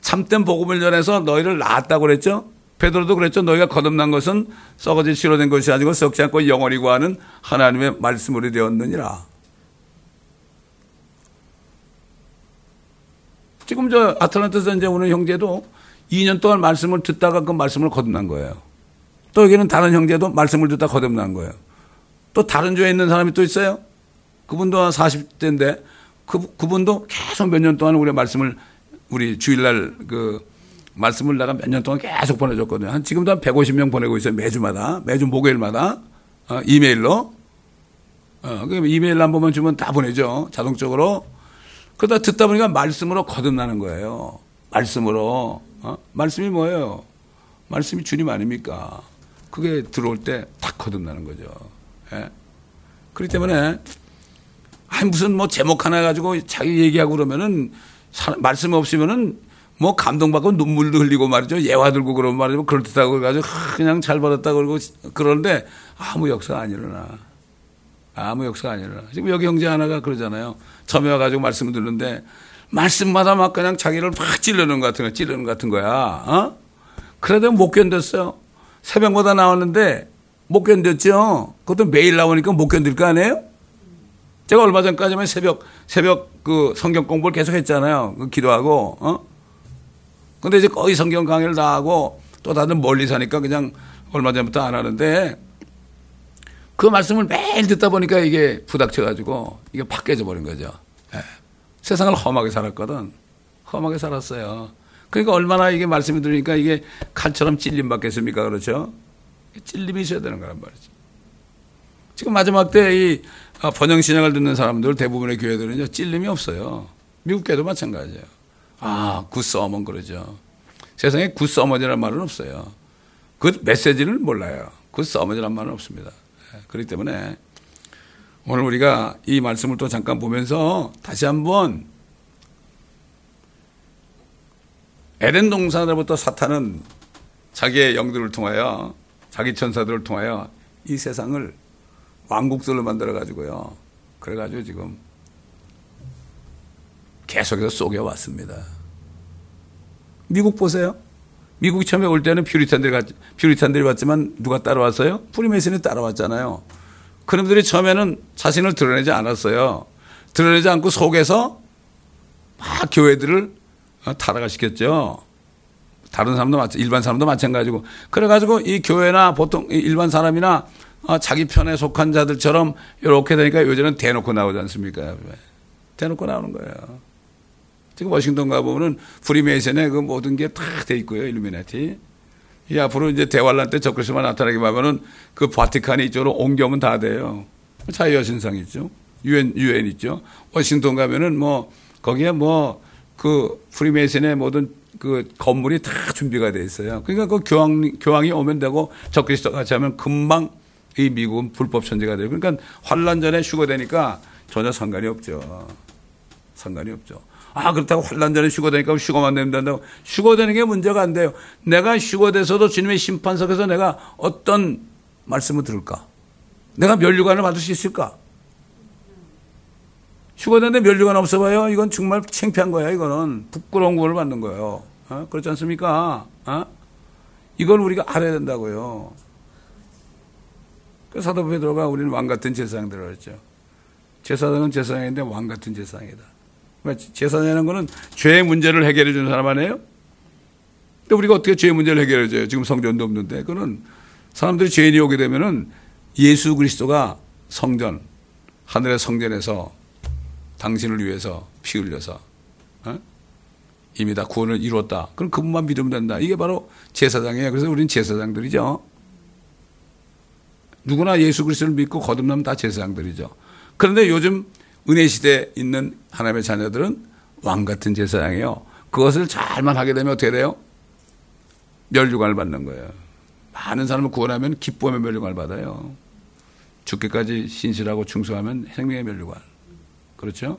참된 복음을 전해서 너희를 낳았다고 그랬죠. 베드로도 그랬죠. 너희가 거듭난 것은 썩어질 씨로 된 것이 아니고 썩지 않고 영원히 구하는 하나님의 말씀으로 되었느니라. 지금 저 아틀란타에서 이제 오는 형제도 2년 동안 말씀을 듣다가 그 말씀을 거듭난 거예요. 또 여기는 다른 형제도 말씀을 듣다 거듭난 거예요. 또 다른 교회에 있는 사람이 또 있어요. 그분도 한 40대인데 그, 그분도 계속 몇 년 동안 우리 말씀을 우리 주일날 그 말씀을 내가 몇 년 동안 계속 보내줬거든요. 한 지금도 한 150명 보내고 있어요. 매주마다. 매주 목요일마다. 어, 이메일로. 어, 그 이메일 한 번만 주면 다 보내죠. 자동적으로. 그러다 듣다 보니까 말씀으로 거듭나는 거예요. 말씀으로. 어? 말씀이 뭐예요? 말씀이 주님 아닙니까? 그게 들어올 때 탁 거듭나는 거죠. 예? 그렇기 때문에 아니 무슨 뭐 제목 하나 가지고 자기 얘기하고 그러면은 사, 말씀 없으면은 뭐 감동받고 눈물도 흘리고 말이죠. 예화 들고 그러면 말이죠. 그럴듯하고 그래가지고 그냥 잘 받았다 그러고 그러는데 아무 역사가 안 일어나. 아무 역사가 안 일어나. 지금 여기 형제 하나가 그러잖아요. 처음에 와가지고 말씀을 듣는데 말씀마다 막 그냥 자기를 막 찌르는 것 같은 거, 찌르는 것 같은 거야. 어? 그래도 못 견뎠어요. 새벽마다 나왔는데 못 견뎠죠. 그것도 매일 나오니까 못 견딜 거 아니에요? 제가 얼마 전까지만 새벽, 새벽 그 성경 공부를 계속 했잖아요. 그 기도하고, 어? 근데 이제 거의 성경 강의를 다 하고 또 다들 멀리 사니까 그냥 얼마 전부터 안 하는데 그 말씀을 매일 듣다 보니까 이게 부닥쳐가지고 이게 팍 깨져버린 거죠. 예. 세상을 험하게 살았거든. 험하게 살았어요. 그러니까 얼마나 이게 말씀이 들으니까 이게 칼처럼 찔림 받겠습니까? 그렇죠? 찔림이 있어야 되는 거란 말이죠. 지금 마지막 때 이 번영신앙을 듣는 사람들 대부분의 교회들은요, 찔림이 없어요. 미국 교회도 마찬가지예요. 아, 굿서먼 그러죠. 세상에 good sermon이라는 말은 없어요. 그 메시지를 몰라요. good sermon이라는 말은 없습니다. 예, 그렇기 때문에 오늘 우리가 이 말씀을 또 잠깐 보면서 다시 한번 에덴 동산으로부터 사탄은 자기의 영들을 통하여 자기 천사들을 통하여 이 세상을 왕국들로 만들어 가지고요. 그래 가지고 지금 계속해서 속여 왔습니다. 미국 보세요. 미국이 처음에 올 때는 퓨리탄들이 갔, 퓨리탄들이 왔지만 누가 따라왔어요? 프리메이슨이 따라왔잖아요. 그놈들이 처음에는 자신을 드러내지 않았어요. 드러내지 않고 속에서 막 교회들을 어, 타락을 시켰죠. 다른 사람도 마찬 일반 사람도 마찬가지고 그래가지고 이 교회나 보통 일반 사람이나 어, 자기 편에 속한 자들처럼 이렇게 되니까 요즘은 대놓고 나오지 않습니까? 대놓고 나오는 거예요. 지금 워싱턴 가보면은 프리메이슨에 그 모든 게 다 돼 있고요. 일루미나티. 이 앞으로 이제 대환란 때 적그리스도만 나타나게 하면은 그 바티칸이 이쪽으로 옮겨오면 다 돼요. 자유여신상 있죠. 유엔, 유엔 있죠. 워싱턴 가면은 뭐 거기에 뭐 그 프리메이슨의 모든 그 건물이 다 준비가 돼 있어요. 그러니까 그 교황, 교황이 오면 되고 적그리스도 같이 하면 금방 이 미국은 불법 천지가 돼요. 그러니까 환란 전에 휴거되니까 전혀 상관이 없죠. 상관이 없죠. 아, 그렇다고 환란 전에 휴거되니까 휴거만 내면 된다고. 휴거되는 게 문제가 안 돼요. 내가 휴거돼서도 주님의 심판석에서 내가 어떤 말씀을 들을까? 내가 멸류관을 받을 수 있을까? 휴거되는데 멸류관 없어봐요. 이건 정말 창피한 거야. 이거는 부끄러운 구원을 받는 거예요. 어? 그렇지 않습니까? 어? 이걸 우리가 알아야 된다고요. 그 사도 베드로가 우리는 왕 같은 제사장들을 했죠. 제사장은 제사장인데 왕 같은 제사장이다. 그러니까 제사장이라는 거는 죄의 문제를 해결해 주는 사람 아니에요? 근데 우리가 어떻게 죄의 문제를 해결해 줘요? 지금 성전도 없는데. 그거는 사람들이 죄인이 오게 되면은 예수 그리스도가 성전, 하늘의 성전에서 당신을 위해서 피 흘려서 어? 이미 다 구원을 이루었다. 그럼 그분만 믿으면 된다. 이게 바로 제사장이에요. 그래서 우리는 제사장들이죠. 누구나 예수 그리스도를 믿고 거듭나면 다 제사장들이죠. 그런데 요즘 은혜 시대에 있는 하나님의 자녀들은 왕 같은 제사장이에요. 그것을 잘만 하게 되면 어떻게 돼요? 멸류관을 받는 거예요. 많은 사람을 구원하면 기쁨의 멸류관을 받아요. 죽기까지 신실하고 충성하면 생명의 멸류관. 그렇죠?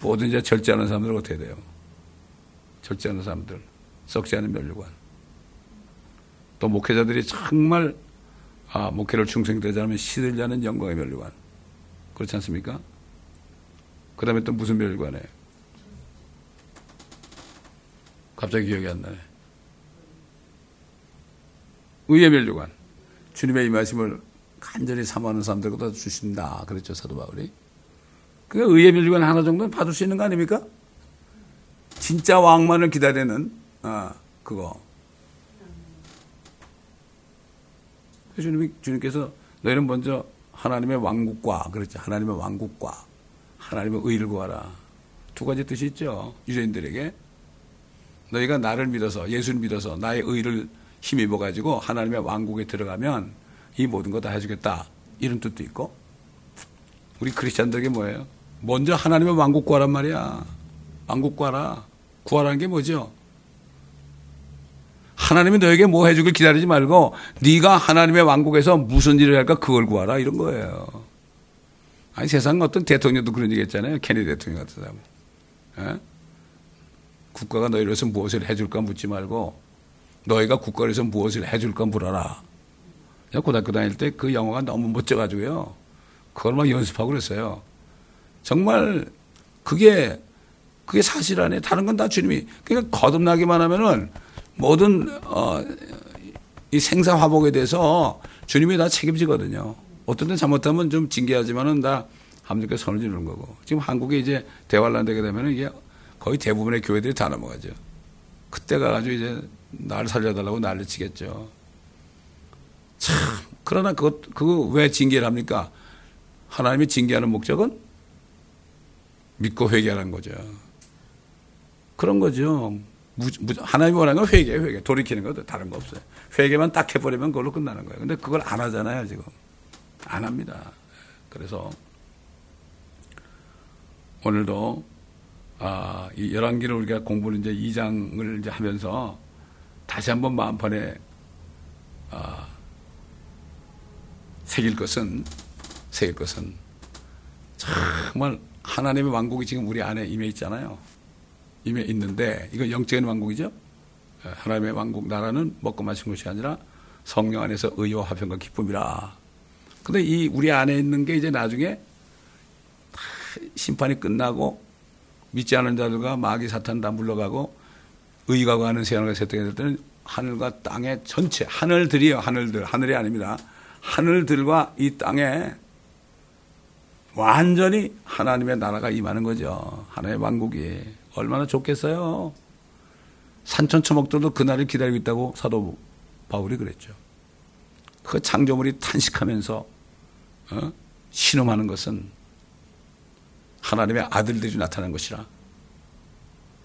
모든 이제 절제하는 사람들은 어떻게 돼요? 절제하는 사람들. 썩지 않은 멸류관. 또 목회자들이 정말 아, 목회를 충성되지 않으면 시들지 않은 영광의 멸류관. 그렇지 않습니까? 그 다음에 또 무슨 멸관에 갑자기 기억이 안 나네. 의의 멸류관. 주님의 이 말씀을 간절히 사모하는 사람들보다 주신다. 그랬죠, 사도 바울이. 그러니까 의의 멸류관 하나 정도는 받을 수 있는 거 아닙니까? 진짜 왕만을 기다리는, 아, 그거. 주님이, 주님께서 너희는 먼저 하나님의 왕국과 그렇죠. 하나님의 왕국과 하나님의 의를 구하라. 두 가지 뜻이 있죠. 유대인들에게 너희가 나를 믿어서 예수를 믿어서 나의 의를 힘입어 가지고 하나님의 왕국에 들어가면 이 모든 거 다 해주겠다. 이런 뜻도 있고 우리 크리스천들에게 뭐예요? 먼저 하나님의 왕국 구하란 말이야. 왕국 구하라. 구하라는 게 뭐죠? 하나님이 너에게 뭐 해주길 기다리지 말고 네가 하나님의 왕국에서 무슨 일을 할까 그걸 구하라 이런 거예요. 아니 세상 어떤 대통령도 그런 얘기 했잖아요. 케니 대통령 같은 사람. 에? 국가가 너희를 위해서 무엇을 해줄까 묻지 말고 너희가 국가를 위해서 무엇을 해줄까 물어라. 고등학교 다닐 때 그 영어가 너무 멋져가지고요. 그걸 막 연습하고 그랬어요. 정말 그게 그게 사실 아니에요. 다른 건 다 주님이 그러니까 거듭나기만 하면은 모든 어, 이 생사 화복에 대해서 주님이 다 책임지거든요. 어떤 때 잘못하면 좀 징계하지만은 다 하나님께 선을 주는 거고. 지금 한국에 이제 대환란 되게 되면은 이게 거의 대부분의 교회들이 다 넘어가죠. 그때 가 가지고 이제 날 살려달라고 난리치겠죠. 참 그러나 그것 그거 왜 징계를 합니까? 하나님이 징계하는 목적은 믿고 회개하는 거죠. 그런 거죠. 하나님이 원하는 건 회개, 회개. 돌이키는 것도 다른 거 없어요. 회개만 딱 해버리면 그걸로 끝나는 거예요. 근데 그걸 안 하잖아요, 지금. 안 합니다. 그래서 오늘도 아, 이 열왕기를 우리가 공부를 이제 2장을 이제 하면서 다시 한번 마음판에 아, 새길 것은 새길 것은 정말 하나님의 왕국이 지금 우리 안에 임해 있잖아요. 임해 있는데 이거 영적인 왕국이죠. 예, 하나님의 왕국 나라는 먹고 마신 것이 아니라 성령 안에서 의와 화평과 기쁨이라. 근데 이 우리 안에 있는 게 이제 나중에 심판이 끝나고 믿지 않은 자들과 마귀 사탄 다 물러가고 의가 가는 세상을 세탁이 될 때는 하늘과 땅의 전체 하늘들이요 하늘들 하늘이 아닙니다. 하늘들과 이 땅에 완전히 하나님의 나라가 임하는 거죠. 하나님의 왕국이 얼마나 좋겠어요. 산천초목들도 그날을 기다리고 있다고 사도 바울이 그랬죠. 그 창조물이 탄식하면서 어? 신음하는 것은 하나님의 아들들이 나타난 것이라.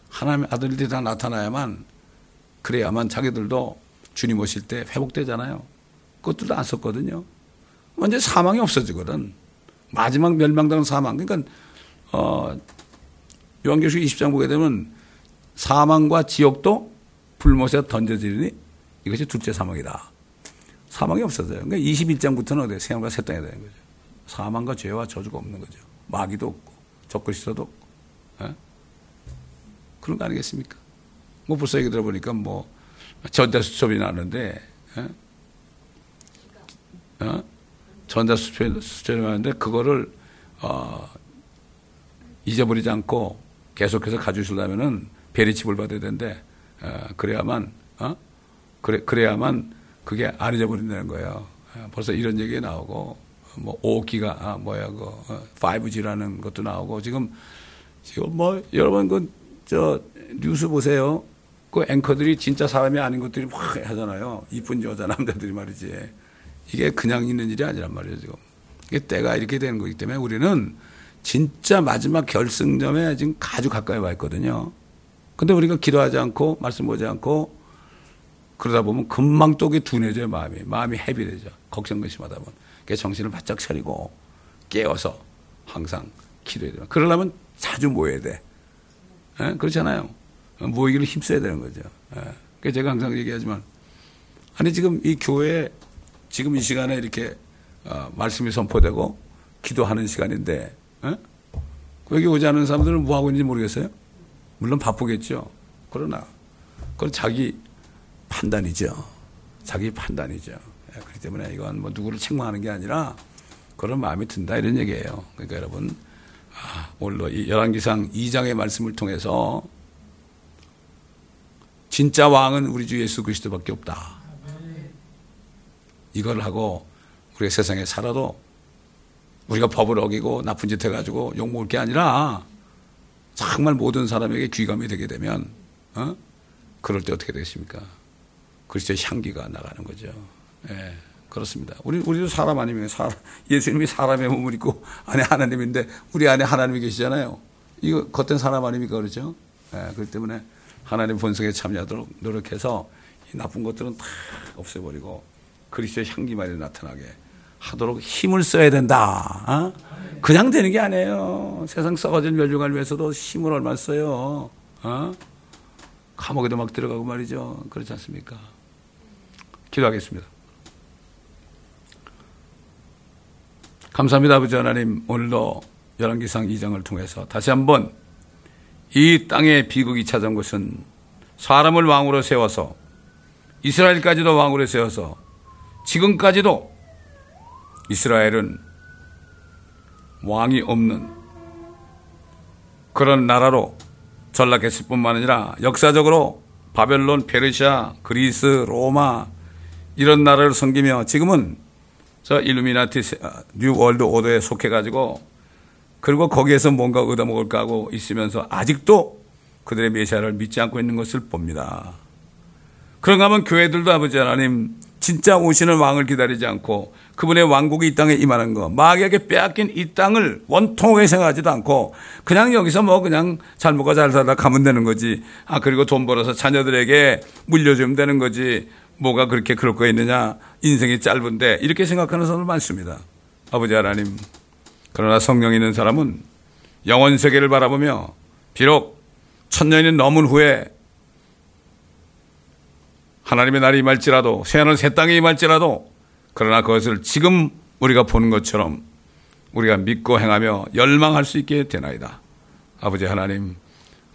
하나님의 아들들이 다 나타나야만 그래야만 자기들도 주님 오실 때 회복되잖아요. 그것들도 안 썼거든요. 완전 사망이 없어지거든. 마지막 멸망당한 사망. 그러니까 어 요한계시록 20장 보게 되면 사망과 지옥도 불못에 던져지니 이것이 둘째 사망이다. 사망이 없어져요. 그러니까 21장부터는 어디에 생명과 새 땅이 되는 거죠. 사망과 죄와 저주가 없는 거죠. 마귀도 없고 적그리스도도 없고. 에? 그런 거 아니겠습니까? 뭐 벌써 얘기 들어보니까 뭐 전자수첩이 나는데 에? 어? 전자수첩이 나는데 그거를 어, 잊어버리지 않고 계속해서 가주시려면은 베리칩을 받아야 되는데 어, 그래야만 어? 그래 그래야만 그게 안 잊어버린다는 거예요. 어, 벌써 이런 얘기 나오고 뭐 5기가 아, 뭐야 그 5G라는 어, 것도 나오고 지금 지금 뭐 여러분 그 저 뉴스 보세요. 그 앵커들이 진짜 사람이 아닌 것들이 막 하잖아요. 이쁜 여자 남자들이 말이지. 이게 그냥 있는 일이 아니란 말이에요 지금. 이게 때가 이렇게 되는 거기 때문에 우리는 진짜 마지막 결승점에 지금 아주 가까이 와 있거든요. 근데 우리가 기도하지 않고 말씀 보지 않고 그러다 보면 금방 또게 둔해져요, 마음이. 마음이 헤비해져. 걱정 근심하다 보면. 그래서 정신을 바짝 차리고 깨어서 항상 기도해야 돼요. 그러려면 자주 모여야 돼. 에? 예? 그렇잖아요. 모이기를 힘써야 되는 거죠. 에. 예. 제가 항상 얘기하지만 아니 지금 이 교회 지금 이 시간에 이렇게 어, 말씀이 선포되고 기도하는 시간인데 에? 여기 오지 않은 사람들은 뭐 하고 있는지 모르겠어요? 물론 바쁘겠죠. 그러나 그건 자기 판단이죠. 자기 판단이죠. 예, 그렇기 때문에 이건 뭐 누구를 책망하는 게 아니라 그런 마음이 든다 이런 얘기예요. 그러니까 여러분 아, 오늘도 이 열왕기상 2장의 말씀을 통해서 진짜 왕은 우리 주 예수 그리스도밖에 없다. 이걸 하고 우리가 세상에 살아도 우리가 법을 어기고 나쁜 짓 해가지고 욕먹을 게 아니라 정말 모든 사람에게 귀감이 되게 되면 어? 그럴 때 어떻게 되겠습니까? 그리스도의 향기가 나가는 거죠. 예, 그렇습니다. 우리 우리도 사람 아니면 사람, 예수님이 사람의 몸을 입고 안에 하나님인데 우리 안에 하나님이 계시잖아요. 이거 겉된 사람 아닙니까 그렇죠? 예, 그렇기 때문에 하나님 본성에 참여하도록 노력해서 이 나쁜 것들은 다 없애버리고 그리스도의 향기만 나타나게 하도록 힘을 써야 된다. 어? 그냥 되는 게 아니에요. 세상 썩어진 멸종을 위해서도 힘을 얼마 써요. 어? 감옥에도 막 들어가고 말이죠. 그렇지 않습니까? 기도하겠습니다. 감사합니다, 아버지 하나님. 오늘도 열왕기상 2장을 통해서 다시 한번 이 땅에 비극이 찾아온 것은 사람을 왕으로 세워서 이스라엘까지도 왕으로 세워서 지금까지도 이스라엘은 왕이 없는 그런 나라로 전락했을 뿐만 아니라 역사적으로 바벨론, 페르시아, 그리스, 로마 이런 나라를 섬기며 지금은 저 일루미나티 뉴 월드 오더에 속해 가지고 그리고 거기에서 뭔가 얻어먹을까 하고 있으면서 아직도 그들의 메시아를 믿지 않고 있는 것을 봅니다. 그런가 하면 교회들도 아버지 하나님 진짜 오시는 왕을 기다리지 않고 그분의 왕국이 이 땅에 임하는 거 마귀에게 빼앗긴 이 땅을 원통하게 생각하지도 않고 그냥 여기서 뭐 그냥 잘 먹고 잘 살다 가면 되는 거지. 아 그리고 돈 벌어서 자녀들에게 물려주면 되는 거지. 뭐가 그렇게 그럴 거 있느냐? 인생이 짧은데 이렇게 생각하는 사람들 많습니다. 아버지 하나님 그러나 성령 있는 사람은 영원 세계를 바라보며 비록 천년이 넘은 후에 하나님의 날이 임할지라도 새하늘 새 땅이 임할지라도 그러나 그것을 지금 우리가 보는 것처럼 우리가 믿고 행하며 열망할 수 있게 되나이다. 아버지 하나님,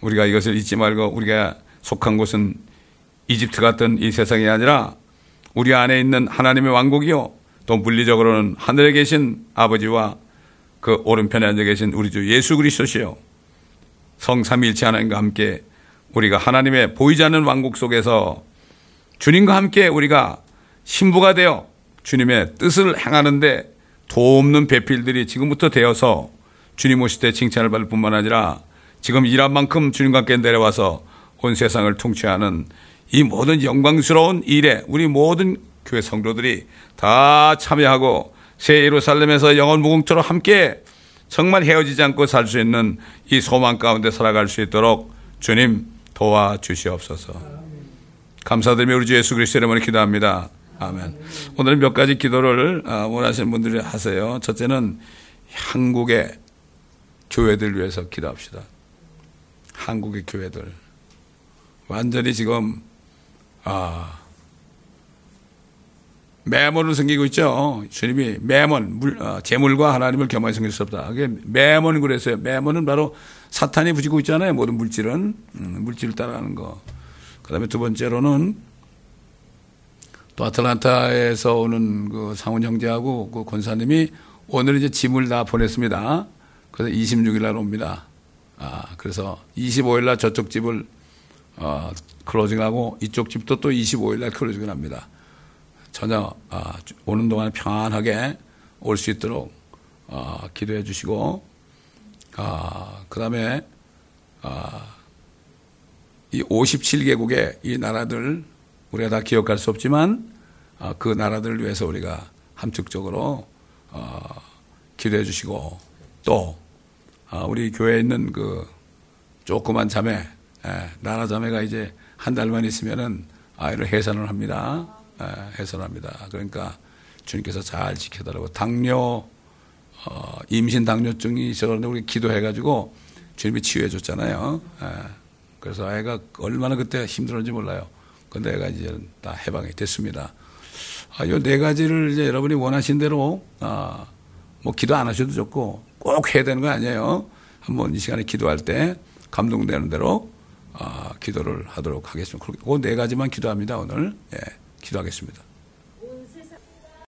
우리가 이것을 잊지 말고 우리가 속한 곳은 이집트 같은 이 세상이 아니라 우리 안에 있는 하나님의 왕국이요. 또 물리적으로는 하늘에 계신 아버지와 그 오른편에 앉아 계신 우리 주 예수 그리스도시요. 성삼일체 하나님과 함께 우리가 하나님의 보이지 않는 왕국 속에서 주님과 함께 우리가 신부가 되어 주님의 뜻을 행하는데 도움는 배필들이 지금부터 되어서 주님 오실 때 칭찬을 받을 뿐만 아니라 지금 일한 만큼 주님과 함께 내려와서 온 세상을 통치하는 이 모든 영광스러운 일에 우리 모든 교회 성도들이 다 참여하고 새 예루살렘에서 영원 무궁처럼 함께 정말 헤어지지 않고 살 수 있는 이 소망 가운데 살아갈 수 있도록 주님 도와주시옵소서. 감사드리며 우리 주 예수 그리스도 이름으로 기도합니다. 아멘. 오늘은 몇 가지 기도를 아, 원하시는 분들이 하세요. 첫째는 한국의 교회들 위해서 기도합시다. 한국의 교회들. 완전히 지금, 아, 매몬을 섬기고 있죠. 주님이 매몬, 물, 어, 재물과 하나님을 겸하게 섬길 수 없다. 그게 매몬 그랬어요. 매몬은 바로 사탄이 부지고 있잖아요. 모든 물질은. 음, 물질을 따라하는 거. 그 다음에 두 번째로는 또 아틀란타에서 오는 그 상훈 형제하고 그 권사님이 오늘 이제 짐을 다 보냈습니다. 그래서 26일 날 옵니다. 아, 그래서 25일 날 저쪽 집을 어, 클로징하고 이쪽 집도 또 25일 날 클로징을 합니다. 전혀 아, 오는 동안 평안하게 올 수 있도록 어, 기도해 주시고 아, 그다음에 아, 이 57개국의 이 나라들 우리가 다 기억할 수 없지만 어, 그 나라들을 위해서 우리가 함축적으로 어, 기도해 주시고 또 어, 우리 교회에 있는 그 조그만 자매 나라 자매가 이제 한 달만 있으면은 아이를 해산을 합니다. 해산합니다. 그러니까 주님께서 잘 지켜달라고 당뇨 임신 당뇨증이 있어서 우리 기도해가지고 주님이 치유해 줬잖아요. 그래서 아이가 얼마나 그때 힘들었는지 몰라요. 근데 애가 이제 다 해방이 됐습니다. 아, 요 네 가지를 이제 여러분이 원하신 대로, 아, 뭐 기도 안 하셔도 좋고 꼭 해야 되는 거 아니에요. 한번 이 시간에 기도할 때 감동되는 대로, 아, 기도를 하도록 하겠습니다. 그 네 가지만 기도합니다, 오늘. 예, 기도하겠습니다.